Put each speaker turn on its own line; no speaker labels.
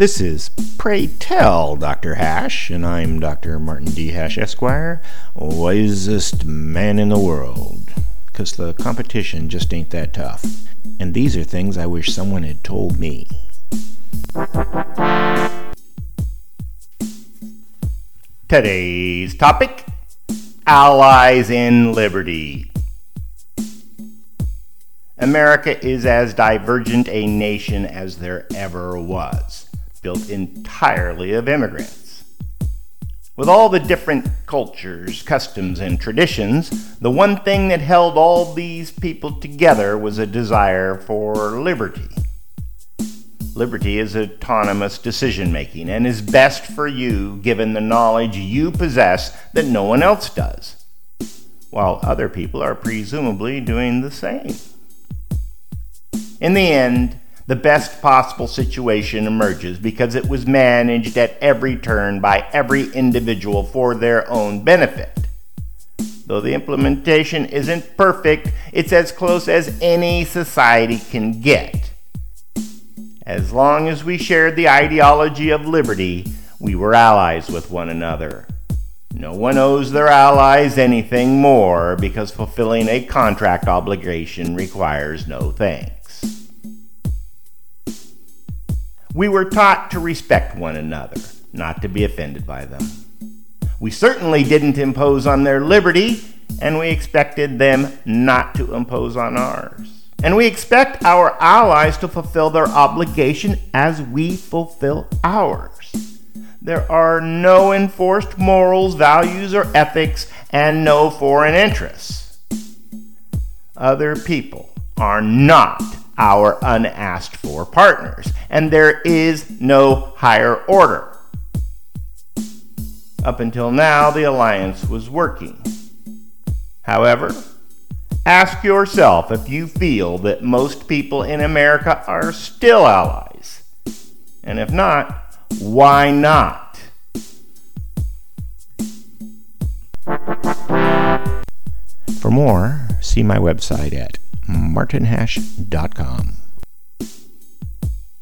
This is Pray Tell Dr. Hash, and I'm Dr. Martin D. Hash, Esquire, wisest man in the world. Because the competition just ain't that tough. And these are things I wish someone had told me. Today's topic Allies in Liberty. America is as divergent a nation as there ever was, built entirely of immigrants. With all the different cultures, customs, and traditions, the one thing that held all these people together was a desire for liberty. Liberty is autonomous decision making and is best for you given the knowledge you possess that no one else does, while other people are presumably doing the same. In the end, the best possible situation emerges because it was managed at every turn by every individual for their own benefit. Though the implementation isn't perfect, it's as close as any society can get. As long as we shared the ideology of liberty, we were allies with one another. No one owes their allies anything more because fulfilling a contract obligation requires no thanks. We were taught to respect one another, not to be offended by them. We certainly didn't impose on their liberty, and we expected them not to impose on ours. And we expect our allies to fulfill their obligation as we fulfill ours. There are no enforced morals, values, or ethics, and no foreign interests. Other people are not our unasked for partners, and there is no higher order. Up until now, the alliance was working. However, ask yourself if you feel that most people in America are still allies. And if not, why not? For more, see my website at martinhash.com.